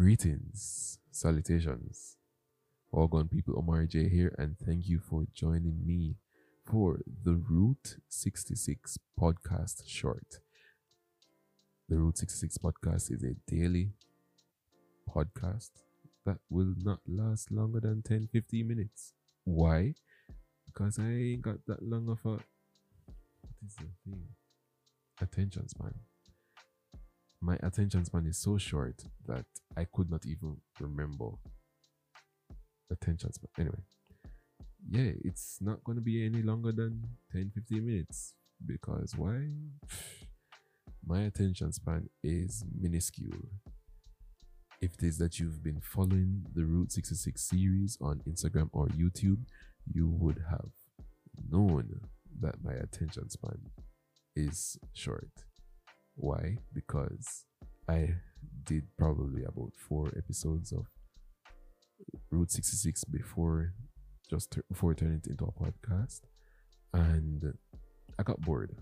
Greetings, salutations, all gone people. Omar J here, and thank you for joining me for the Route 66 podcast short. The Route 66 podcast is a daily podcast that will not last longer than 10 15 minutes. Why? Because I ain't got that long of a what is the thing? Attention span my attention span is so short that I could not even remember attention span. Anyway, yeah, it's not going to be any longer than 10 15 minutes because why? My attention span is minuscule. If it is that you've been following the Route 66 series on Instagram or YouTube, you would have known that my attention span is short. Why? Because I did probably about four episodes of Route 66 before just tur- before turning it into a podcast, and I got bored.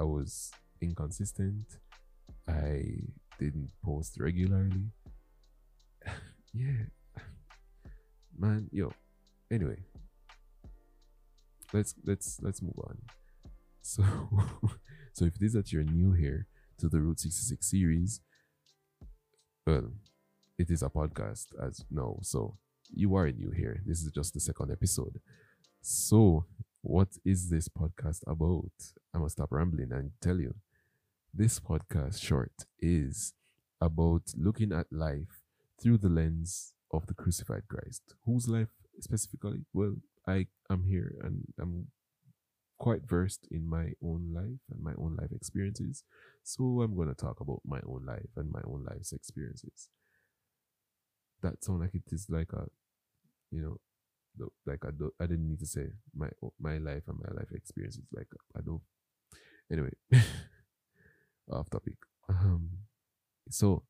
I was inconsistent. I didn't post regularly. yeah, man, yo. Anyway, let's let's let's move on. So, so if it is that you're new here to the Route 66 series, well, it is a podcast as no, so you are new here. This is just the second episode. So, what is this podcast about? I must stop rambling and tell you. This podcast short is about looking at life through the lens of the crucified Christ. Whose life specifically? Well, I am here and I'm quite versed in my own life and my own life experiences. So I'm going to talk about my own life and my own life's experiences. That sound like it is like a, you know, like I don't, I didn't need to say my my life and my life experiences. Like I don't. Anyway, off topic. Um, so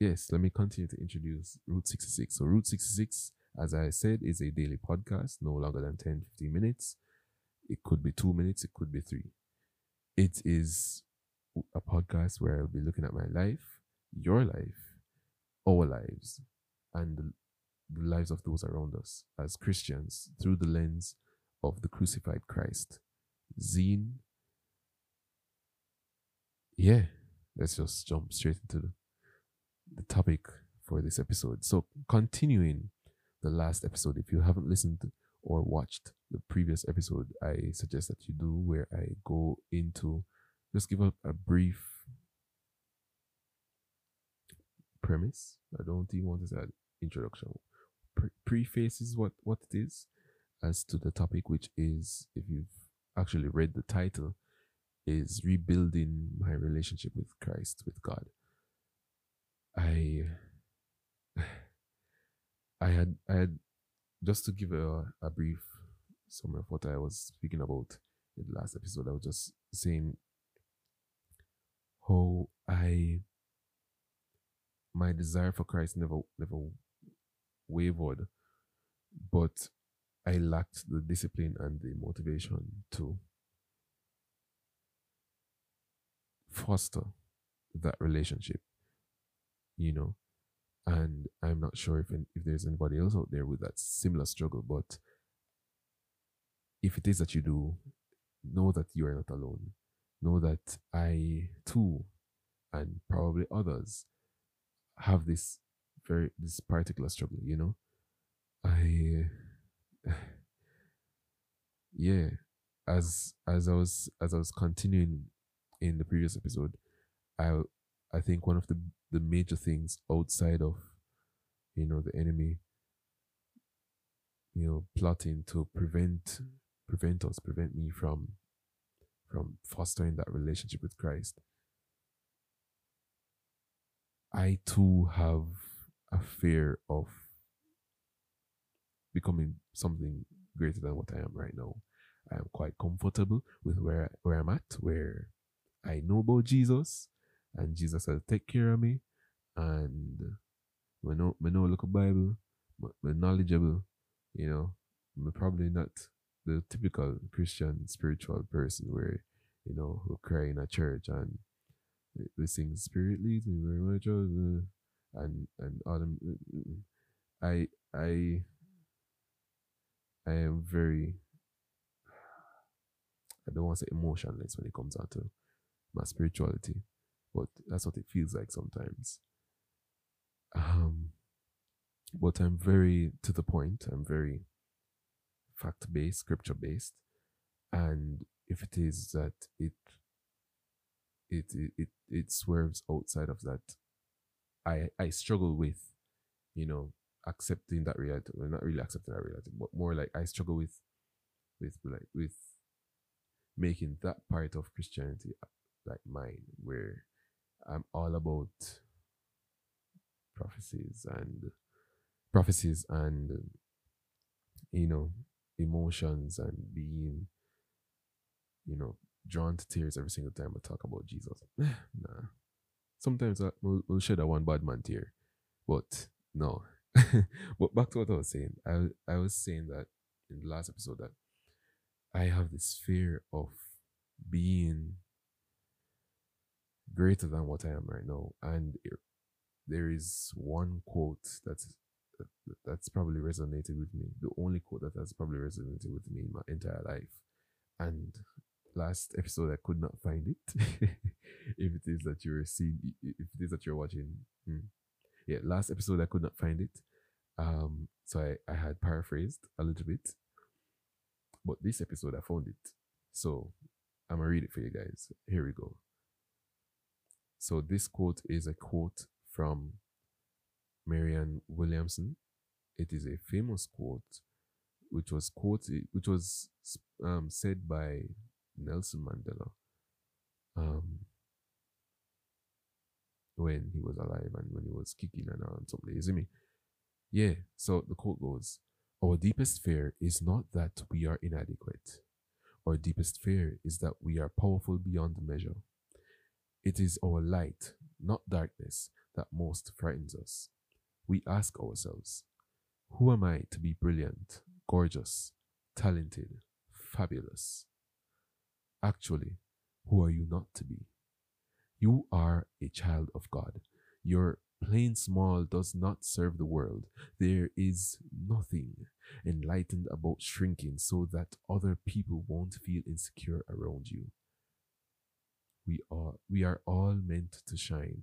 yes, let me continue to introduce Route 66. So Route 66, as I said, is a daily podcast, no longer than 10, 15 minutes. It could be two minutes, it could be three. It is a podcast where I'll be looking at my life, your life, our lives, and the, lives of those around us as Christians through the lens of the crucified Christ. Zine. Yeah, let's just jump straight into the topic for this episode. So, continuing the last episode, if you haven't listened or watched the previous episode, I suggest that you do, where I go into just give a, a brief premise. I don't even want to say introduction. Pre- preface is what, what it is as to the topic, which is, if you've actually read the title, is rebuilding my relationship with Christ, with God. I I had I had just to give a, a brief summary of what I was speaking about in the last episode. I was just saying how I my desire for Christ never never wavered, but I lacked the discipline and the motivation to foster that relationship, you know. And I'm not sure if if there's anybody else out there with that similar struggle, but if it is that you do, know that you are not alone know that I too, and probably others, have this very this particular struggle. You know, I yeah, as as I was as I was continuing in the previous episode, I I think one of the the major things outside of you know the enemy you know plotting to prevent prevent us prevent me from from fostering that relationship with Christ, I too have a fear of becoming something greater than what I am right now. I am quite comfortable with where where I'm at, where I know about Jesus, and Jesus will take care of me, and I know I know look Bible, I'm knowledgeable, you know. I'm probably not the typical Christian spiritual person where, you know, who cry in a church and we sing Spirit leads me very much. Uh, and and mm. I I I am very I don't want to say emotionless when it comes out to my spirituality, but that's what it feels like sometimes. Um, but I'm very to the point. I'm very fact based, scripture based, and if it is that it it it it, it swerves outside of that, I I struggle with, you know, accepting that reality. Well, not really accepting that reality, but more like I struggle with with like with making that part of Christianity like mine, where I'm all about prophecies and prophecies and you know emotions and being you know drawn to tears every single time I talk about Jesus. nah. Sometimes I, we'll, we'll shed a one bad man tear, but no. but back to what I was saying. I I was saying that in the last episode that I have this fear of being greater than what I am right now, and it- there is one quote that's that, that's probably resonated with me. The only quote that has probably resonated with me in my entire life, and last episode I could not find it. if it is that you're seeing, if it is that you're watching, hmm. yeah, last episode I could not find it. Um, so I, I had paraphrased a little bit, but this episode I found it. So I'm gonna read it for you guys. Here we go. So this quote is a quote from Marianne Williamson. It is a famous quote, which was quoted, which was um, said by Nelson Mandela um, when he was alive and when he was kicking and and something. You see me? Yeah. So the quote goes: "Our deepest fear is not that we are inadequate. Our deepest fear is that we are powerful beyond measure. It is our light, not darkness, that most frightens us. We ask ourselves, who am I to be brilliant, gorgeous, talented, fabulous? Actually, who are you not to be? You are a child of God. Your plain small does not serve the world. There is nothing enlightened about shrinking so that other people won't feel insecure around you. We are we are all meant to shine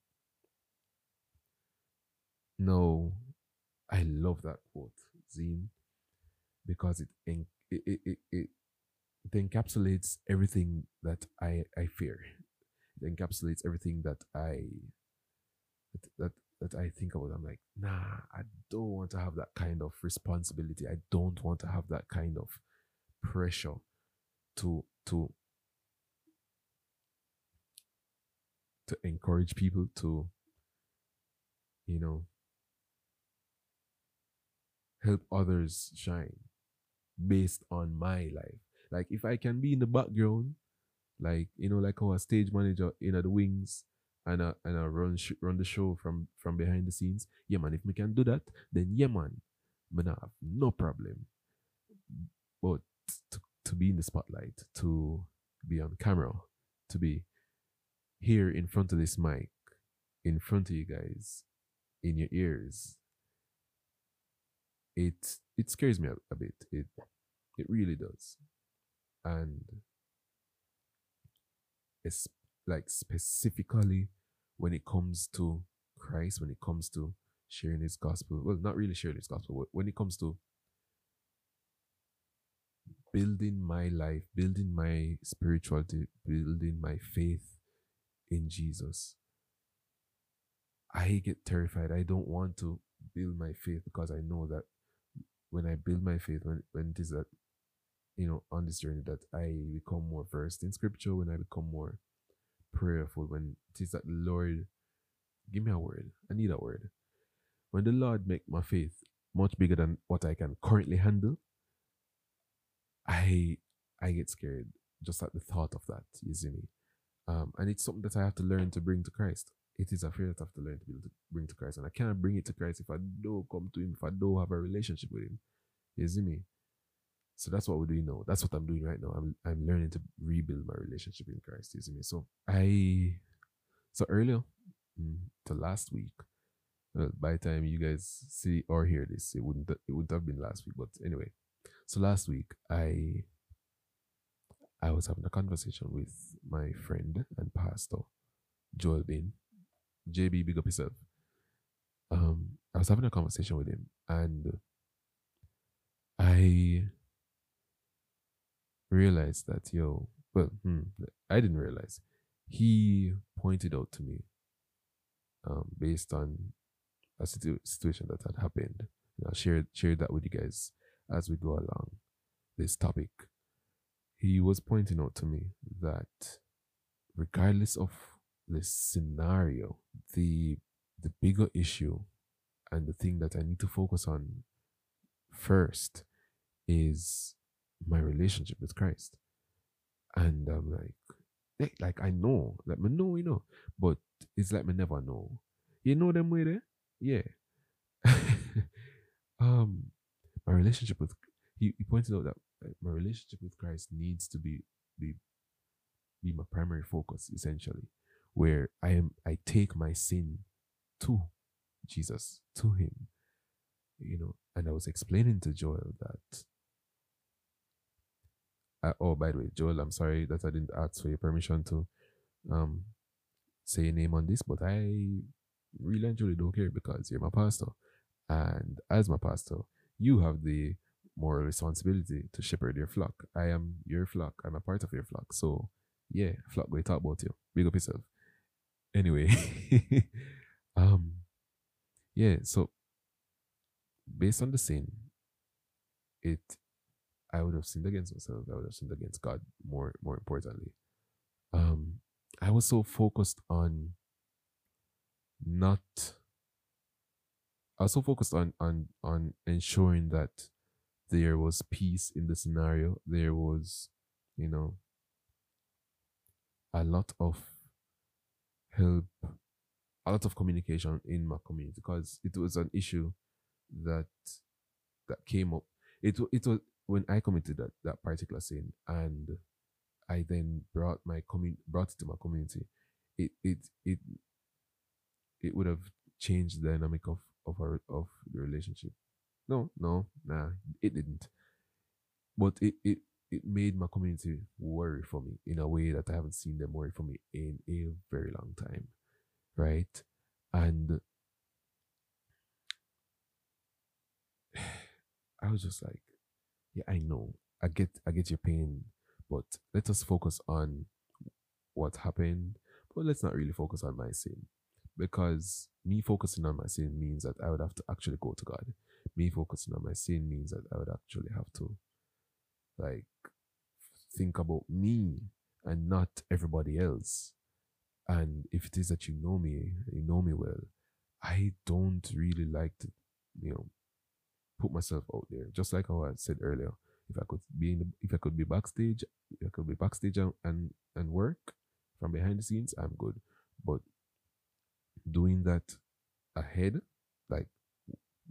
No, I love that quote, Zine, because it it, it, it, it it encapsulates everything that I, I fear. It encapsulates everything that I that, that that I think about. I'm like, nah, I don't want to have that kind of responsibility. I don't want to have that kind of pressure to to to encourage people to you know help others shine based on my life. Like if i can be in the background like you know like a stage manager in at the wings and I, and I run sh- run the show from from behind the scenes yeah man if we can do that then yeah man me not have no problem. But to, to be in the spotlight to be on camera to be here in front of this mic in front of you guys in your ears it it scares me a, a bit. It it really does. And it's like specifically when it comes to christ when it comes to sharing his gospel well not really sharing his gospel but when it comes to building my life building my spirituality building my faith in jesus i get terrified. I don't want to build my faith because i know that when i build my faith when, when it is that you know on this journey that i become more versed in scripture when i become more prayerful when it is that lord give me a word i need a word when the lord make my faith much bigger than what I can currently handle, I I get scared just at the thought of that. You see me, um, and it's something that I have to learn to bring to Christ. It is a fear that I have to learn to, be able to bring to Christ, and I cannot bring it to Christ if I don't come to Him, if I don't have a relationship with Him. You see me. So that's what we're doing now. That's what I'm doing right now. I'm I'm learning to rebuild my relationship in Christ. You see me. So I so earlier mm, to last week, well, by the time you guys see or hear this, it wouldn't it wouldn't have been last week. But anyway, so last week I I was having a conversation with my friend and pastor Joel Bain. JB, big up yourself. Um, I was having a conversation with him, and I realized that yo, well, hmm, I didn't realize. He pointed out to me, um, based on a situ- situation that had happened. And I'll share share that with you guys as we go along this topic. He was pointing out to me that regardless of the scenario, the the bigger issue and the thing that I need to focus on first is my relationship with Christ. And I'm like, like, like I know, like me know, you know, but it's like me never know. You know them way there? Yeah. um, my relationship with he, he pointed out that my relationship with Christ needs to be be be my primary focus essentially, where I am I take my sin to Jesus, to Him, you know. And I was explaining to Joel that. Uh, oh, by the way, Joel, I'm sorry that I didn't ask for your permission to um say your name on this, but I really and truly don't care because you're my pastor. And as my pastor, you have the moral responsibility to shepherd your flock. I am your flock. I'm a part of your flock. So yeah, flock we talk about you. Big up yourself. Anyway. um yeah, so based on the sin, it I would have sinned against myself. I would have sinned against God more more importantly. Um I was so focused on not I was so focused on on on ensuring that there was peace in the scenario. There was, you know, a lot of help, a lot of communication in my community because it was an issue that that came up. It it was when I committed that that particular sin and I then brought my commun brought it to my community. It it it it would have changed the dynamic of of our of the relationship. No, no, nah, it didn't. But it it it made my community worry for me in a way that I haven't seen them worry for me in a very long time, right? And I was just like, yeah, I know, I get, I get your pain, but let us focus on what happened, but let's not really focus on my sin because me focusing on my sin means that I would have to actually go to God. Me focusing on my sin means that I would actually have to like think about me and not everybody else. And if it is that you know me, you know me well, I don't really like to, you know, put myself out there. Just like how I said earlier, if I could be in the, if I could be backstage, I could be backstage and and, and work from behind the scenes, I'm good. But doing that ahead, like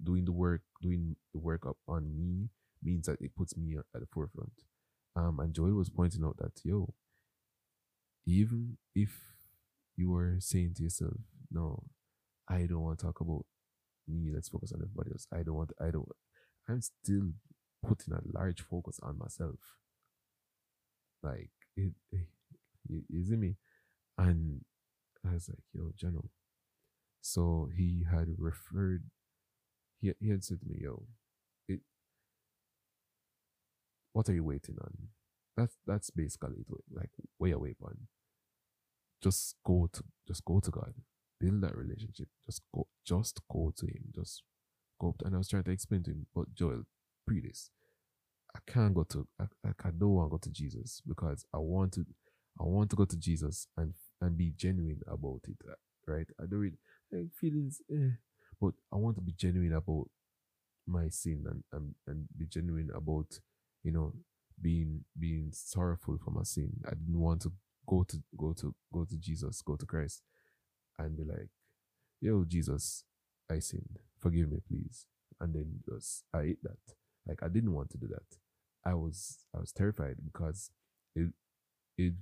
doing the work, doing the work up on me means that it puts me at the forefront. Um, and Joel was pointing out that yo, even if you were saying to yourself, no, I don't want to talk about me. Let's focus on everybody else. I don't want. I don't. I'm still putting a large focus on myself. Like it, it, it is me, and I was like, yo, General, so he had referred, he, he had said to me, yo, it, what are you waiting on? That's, that's basically it, like, way away on. Just go to, just go to God. Build that relationship. Just go, just go to him. Just go. To, and I was trying to explain to him, but Joel, pre this, I can't go to, I, I don't want to go to Jesus because I want to, I want to go to Jesus and and be genuine about it, right? I don't really, like feelings, eh. But I want to be genuine about my sin and, and and be genuine about you know being being sorrowful for my sin. I didn't want to go to go to go to Jesus, go to Christ, and be like, "Yo, Jesus, I sinned. Forgive me, please." And then just I ate that. Like I didn't want to do that. I was I was terrified because it it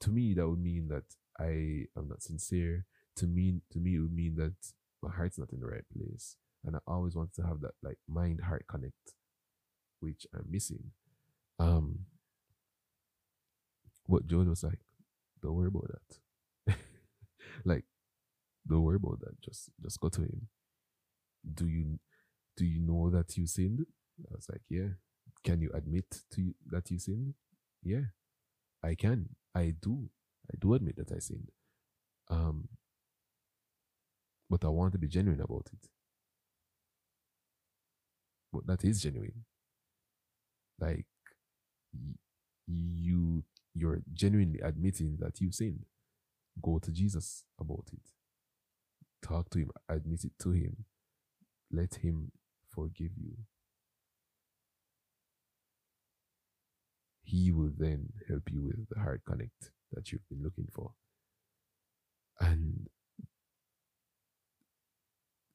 to me that would mean that I am not sincere. To me to me it would mean that my heart's not in the right place. And I always want to have that like mind heart connect, which I'm missing. Um what Joel was like, don't worry about that. like, don't worry about that. Just just go to him. Do you do you know that you sinned? I was like, yeah. Can you admit to you, that you sinned? Yeah, I can. I do. I do admit that I sinned. Um, but I want to be genuine about it. But that is genuine. Like you, you're genuinely admitting that you've sinned. Go to Jesus about it. Talk to him. Admit it to him. Let him forgive you. He will then help you with the heart connect that you've been looking for. And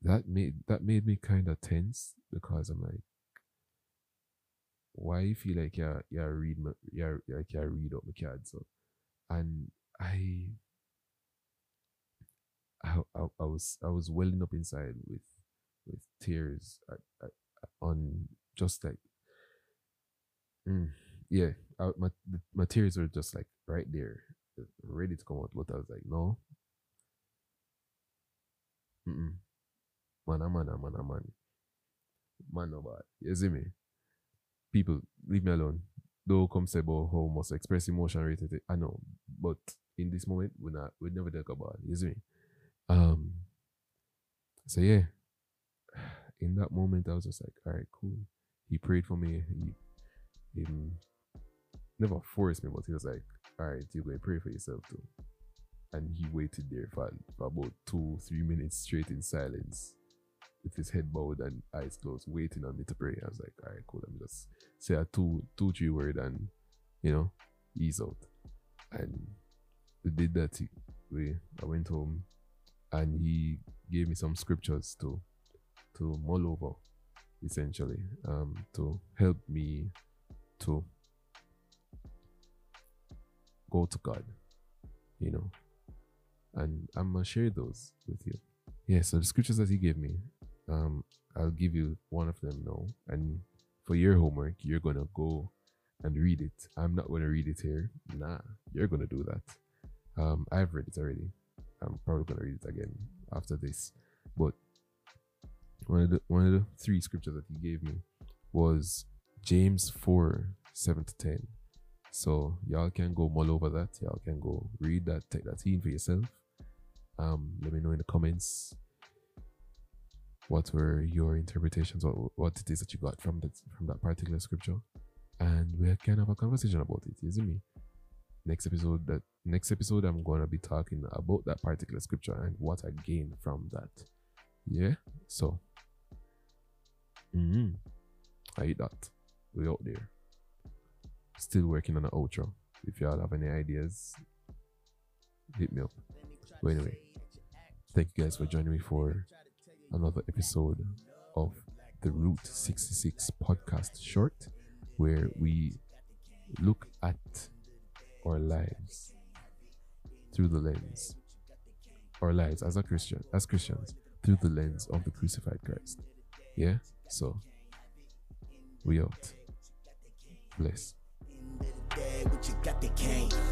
that made that made me kind of tense because I'm like, why you feel like yeah yeah read my yeah like yeah read up my cards so, and I, I I I was I was welling up inside with with tears at, at, on just like mm, yeah I, my my tears were just like right there ready to come out but I was like no. Mm-mm. man a man a man a man. Man no bad you see me people leave me alone don't come say about how must express emotion rated I know but in this moment we not we never talk about it you see me um so yeah in that moment, I was just like, all right, cool. He prayed for me. He, he never forced me, but he was like, all right, going to pray for yourself too. And he waited there for, for about two, three minutes straight in silence with his head bowed and eyes closed, waiting on me to pray. I was like, all right, cool. Let me just say a two, two, three word and, you know, ease out. And we did that. We, I went home and he gave me some scriptures to to mull over, essentially, um, to help me to go to God, you know. And I'm gonna share those with you. Yeah, so the scriptures that he gave me, um, I'll give you one of them now. And for your homework, you're gonna go and read it. I'm not gonna read it here. Nah, you're gonna do that. Um, I've read it already. I'm probably gonna read it again after this. But one of the one of the three scriptures that he gave me was James four seven to ten. So y'all can go mull over that. Y'all can go read that, take that in for yourself. Um, let me know in the comments what were your interpretations or what it is that you got from that from that particular scripture, and we can have a conversation about it. See me? Next episode, that next episode, I'm gonna be talking about that particular scripture and what I gained from that. Yeah. So Mm-hmm. I eat that. We out there. Still working on an outro. If y'all have any ideas, hit me up. But anyway, thank you guys for joining me for another episode of the Route 66 podcast short, where we look at our lives through the lens, our lives as a Christian, as Christians, through the lens of the crucified Christ. Yeah? So, we out. Bless.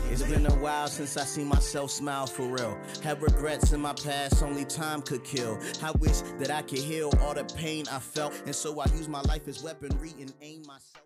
It's been a while since I seen myself smile for real. Have regrets in my past, only time could kill. I wish that I could heal all the pain I felt, and so I use my life as weaponry and aim myself.